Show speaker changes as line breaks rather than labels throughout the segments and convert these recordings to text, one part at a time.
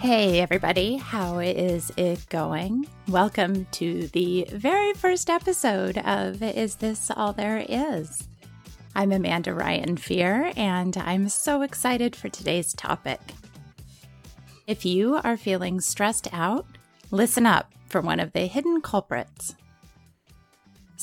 Hey, everybody, how is it going? Welcome to the very first episode of Is This All There Is? I'm Amanda Ryan Fear, and I'm so excited for today's topic. If you are feeling stressed out, listen up for one of the hidden culprits.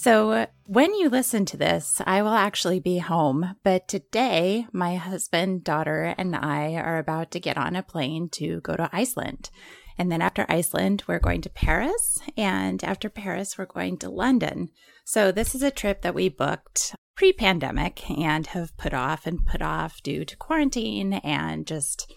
So, uh, when you listen to this, I will actually be home. But today, my husband, daughter, and I are about to get on a plane to go to Iceland. And then after Iceland, we're going to Paris. And after Paris, we're going to London. So, this is a trip that we booked pre pandemic and have put off and put off due to quarantine and just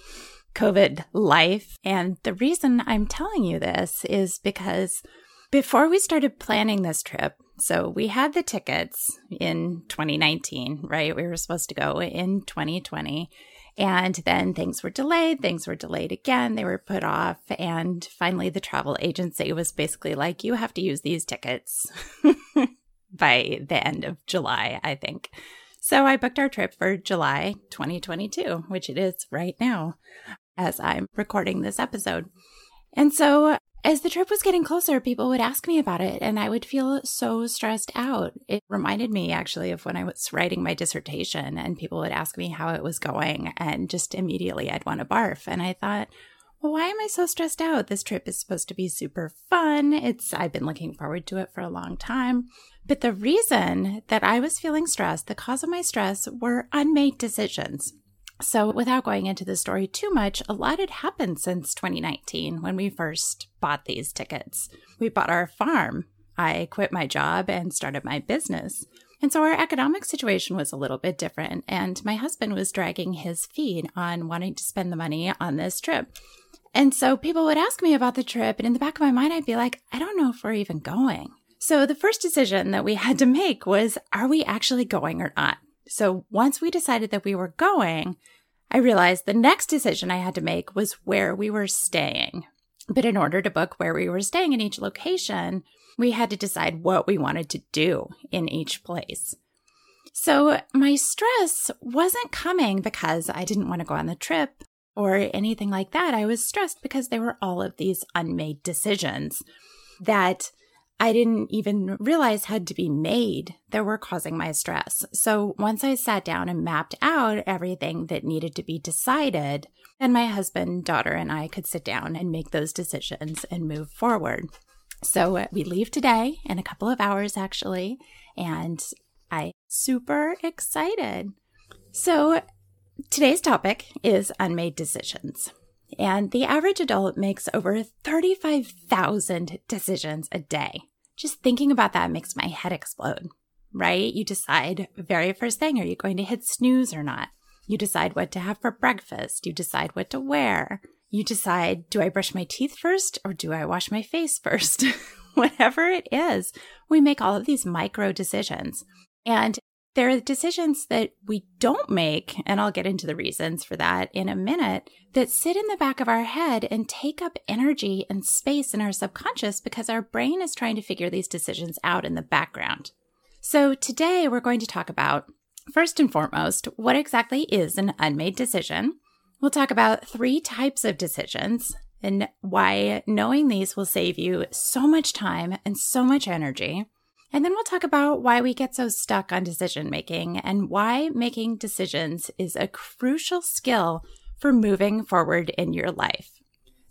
COVID life. And the reason I'm telling you this is because before we started planning this trip, so we had the tickets in 2019, right? We were supposed to go in 2020. And then things were delayed, things were delayed again, they were put off. And finally, the travel agency was basically like, you have to use these tickets by the end of July, I think. So I booked our trip for July 2022, which it is right now as I'm recording this episode. And so as the trip was getting closer, people would ask me about it, and I would feel so stressed out. It reminded me actually of when I was writing my dissertation, and people would ask me how it was going, and just immediately I'd want to barf. And I thought, well, why am I so stressed out? This trip is supposed to be super fun. It's I've been looking forward to it for a long time. But the reason that I was feeling stressed, the cause of my stress were unmade decisions. So, without going into the story too much, a lot had happened since 2019 when we first bought these tickets. We bought our farm. I quit my job and started my business. And so our economic situation was a little bit different. And my husband was dragging his feet on wanting to spend the money on this trip. And so people would ask me about the trip. And in the back of my mind, I'd be like, I don't know if we're even going. So the first decision that we had to make was, are we actually going or not? So once we decided that we were going, I realized the next decision I had to make was where we were staying. But in order to book where we were staying in each location, we had to decide what we wanted to do in each place. So my stress wasn't coming because I didn't want to go on the trip or anything like that. I was stressed because there were all of these unmade decisions that I didn't even realize had to be made that were causing my stress. So once I sat down and mapped out everything that needed to be decided, then my husband, daughter, and I could sit down and make those decisions and move forward. So we leave today in a couple of hours, actually, and I super excited. So today's topic is unmade decisions. And the average adult makes over 35,000 decisions a day. Just thinking about that makes my head explode, right? You decide very first thing, are you going to hit snooze or not? You decide what to have for breakfast. You decide what to wear. You decide, do I brush my teeth first or do I wash my face first? Whatever it is, we make all of these micro decisions. And there are decisions that we don't make, and I'll get into the reasons for that in a minute, that sit in the back of our head and take up energy and space in our subconscious because our brain is trying to figure these decisions out in the background. So today we're going to talk about, first and foremost, what exactly is an unmade decision. We'll talk about three types of decisions and why knowing these will save you so much time and so much energy. And then we'll talk about why we get so stuck on decision making and why making decisions is a crucial skill for moving forward in your life.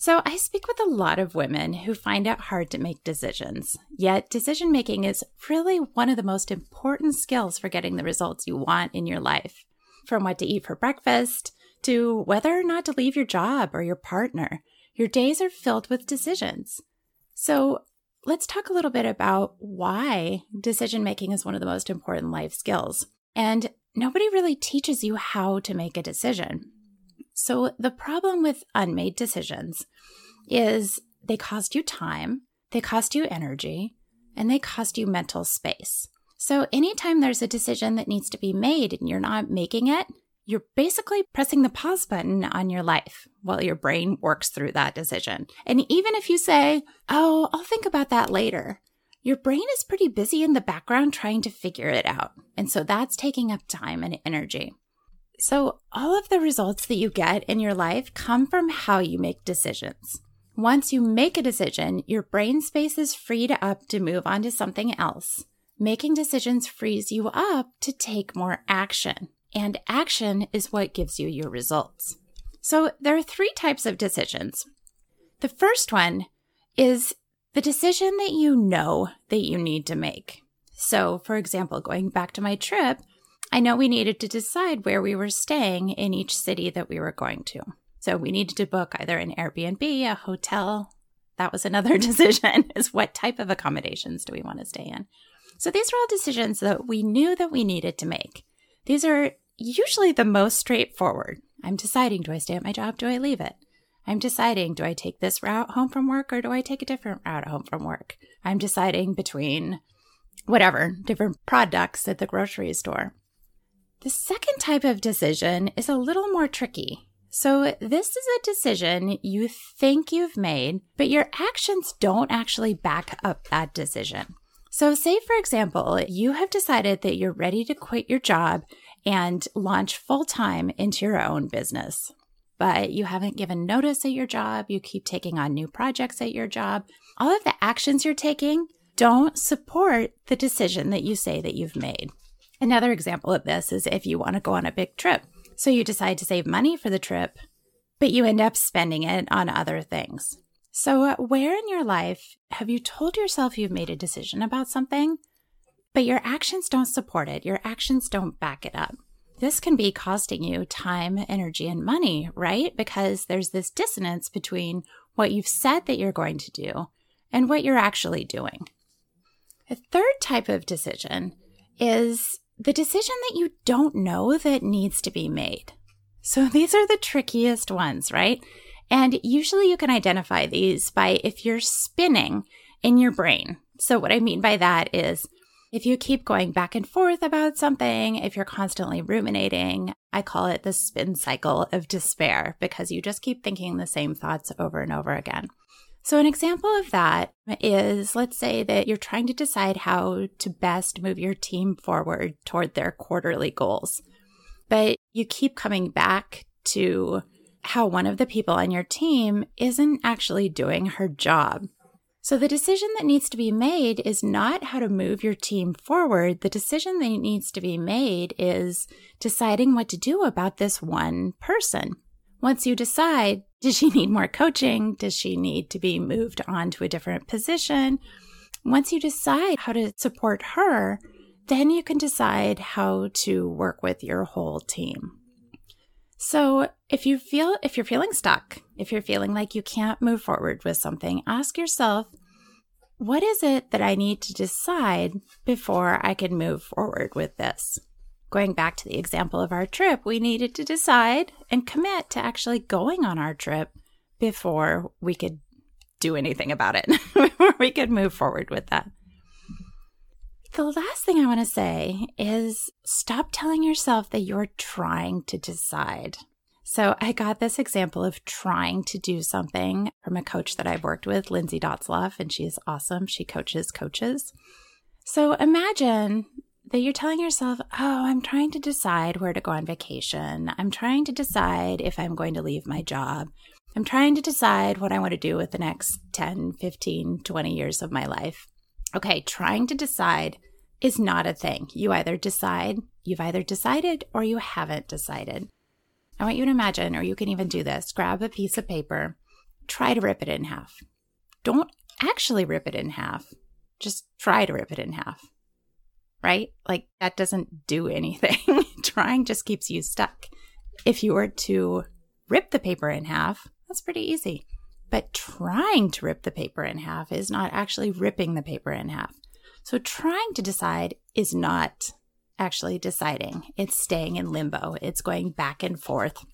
So, I speak with a lot of women who find it hard to make decisions. Yet, decision making is really one of the most important skills for getting the results you want in your life. From what to eat for breakfast to whether or not to leave your job or your partner, your days are filled with decisions. So, let's talk a little bit about why decision making is one of the most important life skills. And nobody really teaches you how to make a decision. So, the problem with unmade decisions is they cost you time, they cost you energy, and they cost you mental space. So, anytime there's a decision that needs to be made and you're not making it, you're basically pressing the pause button on your life while your brain works through that decision. And even if you say, Oh, I'll think about that later, your brain is pretty busy in the background trying to figure it out. And so that's taking up time and energy. So, all of the results that you get in your life come from how you make decisions. Once you make a decision, your brain space is freed up to move on to something else. Making decisions frees you up to take more action, and action is what gives you your results. So, there are three types of decisions. The first one is the decision that you know that you need to make. So, for example, going back to my trip, I know we needed to decide where we were staying in each city that we were going to. So we needed to book either an Airbnb, a hotel. That was another decision is what type of accommodations do we want to stay in? So these are all decisions that we knew that we needed to make. These are usually the most straightforward. I'm deciding do I stay at my job? Do I leave it? I'm deciding do I take this route home from work or do I take a different route home from work? I'm deciding between whatever, different products at the grocery store. The second type of decision is a little more tricky. So, this is a decision you think you've made, but your actions don't actually back up that decision. So, say for example, you have decided that you're ready to quit your job and launch full time into your own business, but you haven't given notice at your job. You keep taking on new projects at your job. All of the actions you're taking don't support the decision that you say that you've made. Another example of this is if you want to go on a big trip. So you decide to save money for the trip, but you end up spending it on other things. So, where in your life have you told yourself you've made a decision about something, but your actions don't support it? Your actions don't back it up. This can be costing you time, energy, and money, right? Because there's this dissonance between what you've said that you're going to do and what you're actually doing. A third type of decision is the decision that you don't know that needs to be made. So these are the trickiest ones, right? And usually you can identify these by if you're spinning in your brain. So what I mean by that is if you keep going back and forth about something, if you're constantly ruminating, I call it the spin cycle of despair because you just keep thinking the same thoughts over and over again. So, an example of that is let's say that you're trying to decide how to best move your team forward toward their quarterly goals, but you keep coming back to how one of the people on your team isn't actually doing her job. So, the decision that needs to be made is not how to move your team forward. The decision that needs to be made is deciding what to do about this one person. Once you decide, does she need more coaching? Does she need to be moved on to a different position? Once you decide how to support her, then you can decide how to work with your whole team. So, if you feel if you're feeling stuck, if you're feeling like you can't move forward with something, ask yourself, what is it that I need to decide before I can move forward with this? going back to the example of our trip, we needed to decide and commit to actually going on our trip before we could do anything about it, before we could move forward with that. The last thing I want to say is stop telling yourself that you're trying to decide. So, I got this example of trying to do something from a coach that I've worked with, Lindsay Dotzlaf, and she's awesome. She coaches coaches. So, imagine that you're telling yourself, oh, I'm trying to decide where to go on vacation. I'm trying to decide if I'm going to leave my job. I'm trying to decide what I want to do with the next 10, 15, 20 years of my life. Okay, trying to decide is not a thing. You either decide, you've either decided or you haven't decided. I want you to imagine, or you can even do this grab a piece of paper, try to rip it in half. Don't actually rip it in half, just try to rip it in half right? Like that doesn't do anything. Trying just keeps you stuck. If you were to rip the paper in half, that's pretty easy. But trying to rip the paper in half is not actually ripping the paper in half. So trying to decide is not actually deciding. It's staying in limbo. It's going back and forth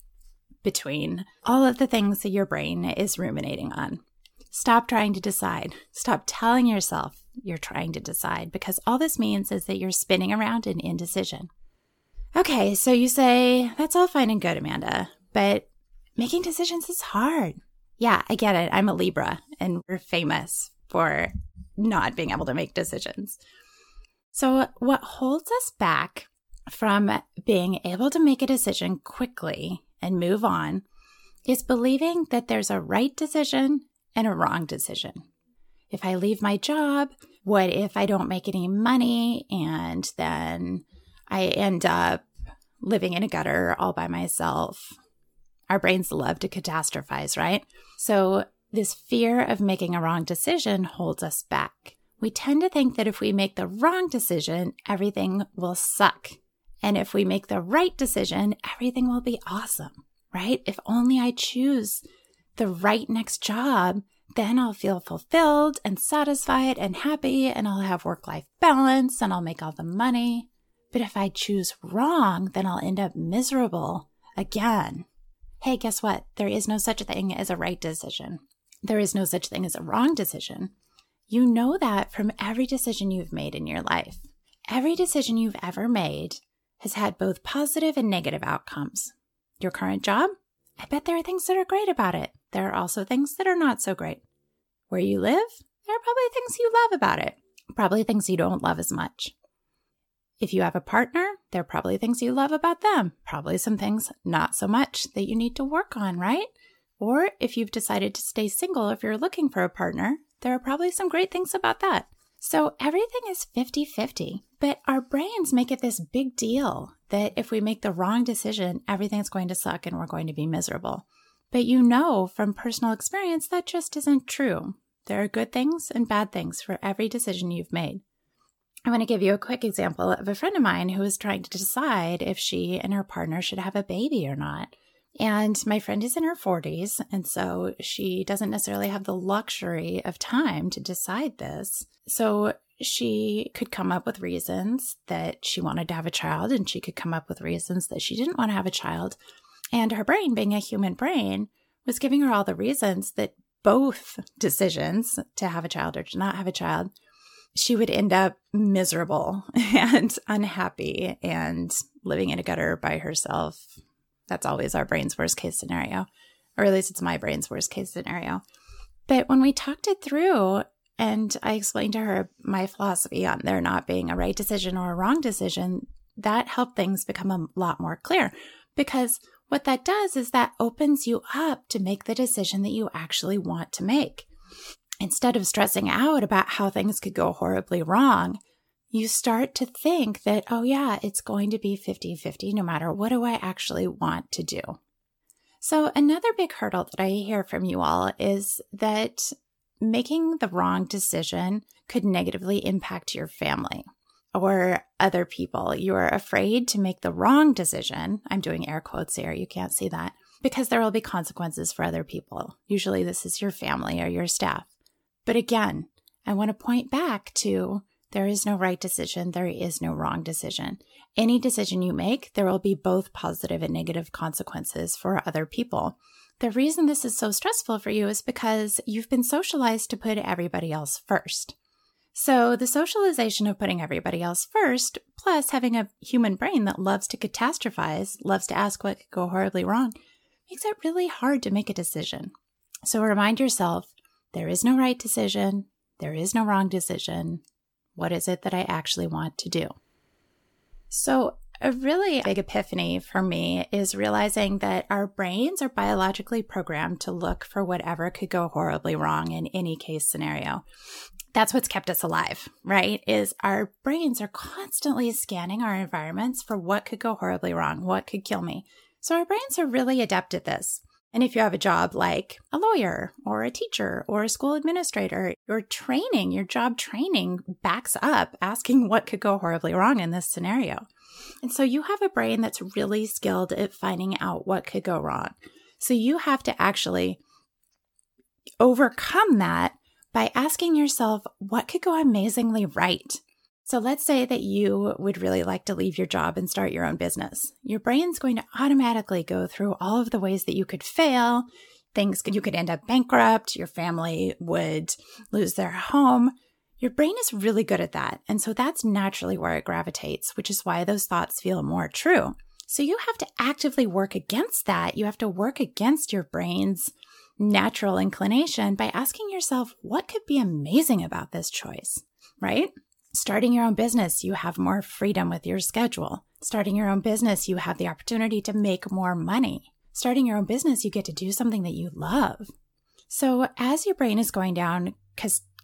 between all of the things that your brain is ruminating on. Stop trying to decide. Stop telling yourself you're trying to decide because all this means is that you're spinning around in indecision. Okay, so you say, that's all fine and good, Amanda, but making decisions is hard. Yeah, I get it. I'm a Libra and we're famous for not being able to make decisions. So, what holds us back from being able to make a decision quickly and move on is believing that there's a right decision and a wrong decision. If I leave my job, what if I don't make any money and then I end up living in a gutter all by myself? Our brains love to catastrophize, right? So, this fear of making a wrong decision holds us back. We tend to think that if we make the wrong decision, everything will suck. And if we make the right decision, everything will be awesome, right? If only I choose the right next job, then I'll feel fulfilled and satisfied and happy, and I'll have work life balance and I'll make all the money. But if I choose wrong, then I'll end up miserable again. Hey, guess what? There is no such thing as a right decision. There is no such thing as a wrong decision. You know that from every decision you've made in your life. Every decision you've ever made has had both positive and negative outcomes. Your current job? I bet there are things that are great about it. There are also things that are not so great. Where you live? There are probably things you love about it, probably things you don't love as much. If you have a partner, there are probably things you love about them, probably some things not so much that you need to work on, right? Or if you've decided to stay single, if you're looking for a partner, there are probably some great things about that. So everything is 50 50, but our brains make it this big deal that if we make the wrong decision, everything's going to suck and we're going to be miserable. But you know from personal experience that just isn't true. There are good things and bad things for every decision you've made. I want to give you a quick example of a friend of mine who was trying to decide if she and her partner should have a baby or not. And my friend is in her 40s, and so she doesn't necessarily have the luxury of time to decide this. So she could come up with reasons that she wanted to have a child, and she could come up with reasons that she didn't want to have a child. And her brain, being a human brain, was giving her all the reasons that both decisions to have a child or to not have a child, she would end up miserable and unhappy and living in a gutter by herself that's always our brain's worst case scenario, or at least it's my brain's worst case scenario. But when we talked it through, and I explained to her my philosophy on there not being a right decision or a wrong decision, that helped things become a lot more clear. Because what that does is that opens you up to make the decision that you actually want to make. Instead of stressing out about how things could go horribly wrong, you start to think that, oh, yeah, it's going to be 50 50 no matter what do I actually want to do. So, another big hurdle that I hear from you all is that making the wrong decision could negatively impact your family or other people. You are afraid to make the wrong decision. I'm doing air quotes here, you can't see that, because there will be consequences for other people. Usually, this is your family or your staff. But again, I want to point back to there is no right decision. There is no wrong decision. Any decision you make, there will be both positive and negative consequences for other people. The reason this is so stressful for you is because you've been socialized to put everybody else first. So, the socialization of putting everybody else first, plus having a human brain that loves to catastrophize, loves to ask what could go horribly wrong, makes it really hard to make a decision. So, remind yourself there is no right decision, there is no wrong decision, what is it that I actually want to do? So, a really big epiphany for me is realizing that our brains are biologically programmed to look for whatever could go horribly wrong in any case scenario. That's what's kept us alive, right? Is our brains are constantly scanning our environments for what could go horribly wrong, what could kill me. So our brains are really adept at this. And if you have a job like a lawyer or a teacher or a school administrator, your training, your job training backs up asking what could go horribly wrong in this scenario. And so you have a brain that's really skilled at finding out what could go wrong. So you have to actually overcome that by asking yourself, what could go amazingly right? So let's say that you would really like to leave your job and start your own business. Your brain's going to automatically go through all of the ways that you could fail. Things you could end up bankrupt, your family would lose their home. Your brain is really good at that. And so that's naturally where it gravitates, which is why those thoughts feel more true. So you have to actively work against that. You have to work against your brain's natural inclination by asking yourself, what could be amazing about this choice? Right? Starting your own business, you have more freedom with your schedule. Starting your own business, you have the opportunity to make more money. Starting your own business, you get to do something that you love. So, as your brain is going down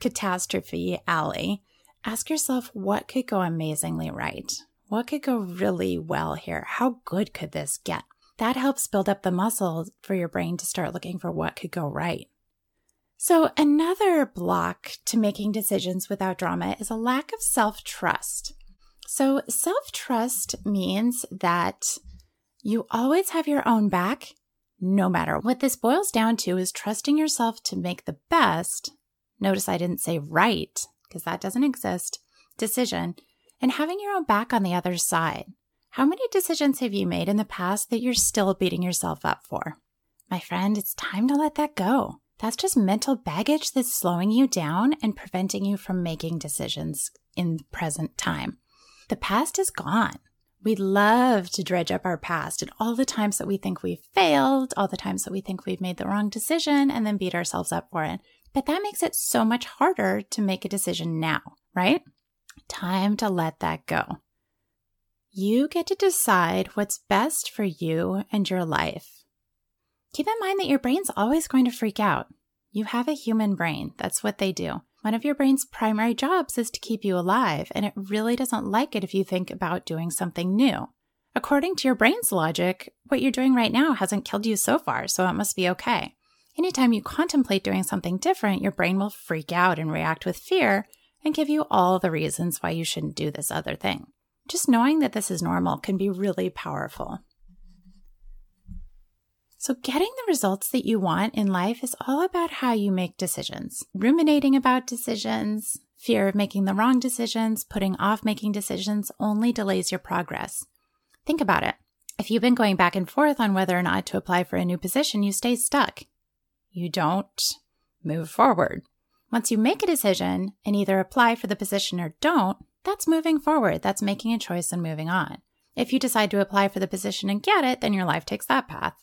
catastrophe alley, ask yourself what could go amazingly right? What could go really well here? How good could this get? That helps build up the muscle for your brain to start looking for what could go right. So, another block to making decisions without drama is a lack of self trust. So, self trust means that you always have your own back, no matter what this boils down to is trusting yourself to make the best. Notice I didn't say right, because that doesn't exist, decision, and having your own back on the other side. How many decisions have you made in the past that you're still beating yourself up for? My friend, it's time to let that go. That's just mental baggage that's slowing you down and preventing you from making decisions in present time. The past is gone. We love to dredge up our past and all the times that we think we've failed, all the times that we think we've made the wrong decision, and then beat ourselves up for it. But that makes it so much harder to make a decision now, right? Time to let that go. You get to decide what's best for you and your life. Keep in mind that your brain's always going to freak out. You have a human brain. That's what they do. One of your brain's primary jobs is to keep you alive, and it really doesn't like it if you think about doing something new. According to your brain's logic, what you're doing right now hasn't killed you so far, so it must be okay. Anytime you contemplate doing something different, your brain will freak out and react with fear and give you all the reasons why you shouldn't do this other thing. Just knowing that this is normal can be really powerful. So, getting the results that you want in life is all about how you make decisions. Ruminating about decisions, fear of making the wrong decisions, putting off making decisions only delays your progress. Think about it. If you've been going back and forth on whether or not to apply for a new position, you stay stuck. You don't move forward. Once you make a decision and either apply for the position or don't, that's moving forward. That's making a choice and moving on. If you decide to apply for the position and get it, then your life takes that path.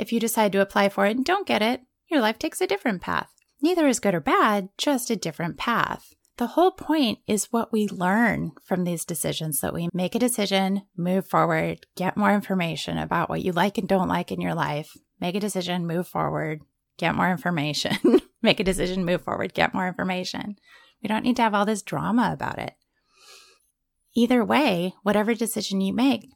If you decide to apply for it and don't get it, your life takes a different path. Neither is good or bad, just a different path. The whole point is what we learn from these decisions that we make a decision, move forward, get more information about what you like and don't like in your life, make a decision, move forward, get more information, make a decision, move forward, get more information. We don't need to have all this drama about it. Either way, whatever decision you make,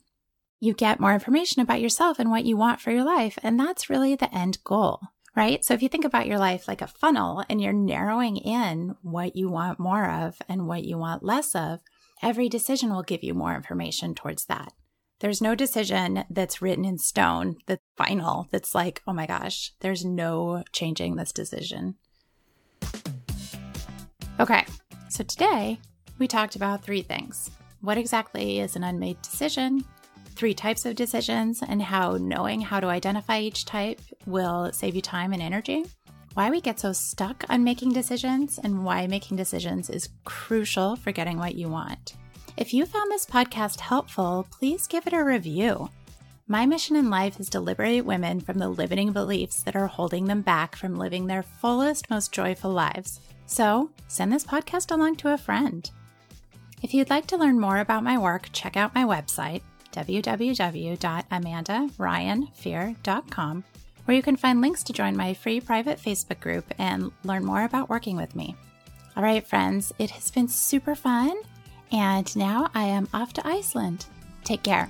you get more information about yourself and what you want for your life. And that's really the end goal, right? So if you think about your life like a funnel and you're narrowing in what you want more of and what you want less of, every decision will give you more information towards that. There's no decision that's written in stone that's final, that's like, oh my gosh, there's no changing this decision. Okay, so today we talked about three things. What exactly is an unmade decision? Three types of decisions and how knowing how to identify each type will save you time and energy, why we get so stuck on making decisions, and why making decisions is crucial for getting what you want. If you found this podcast helpful, please give it a review. My mission in life is to liberate women from the limiting beliefs that are holding them back from living their fullest, most joyful lives. So, send this podcast along to a friend. If you'd like to learn more about my work, check out my website, www.amandaryanfear.com, where you can find links to join my free private Facebook group and learn more about working with me. All right, friends, it has been super fun, and now I am off to Iceland. Take care.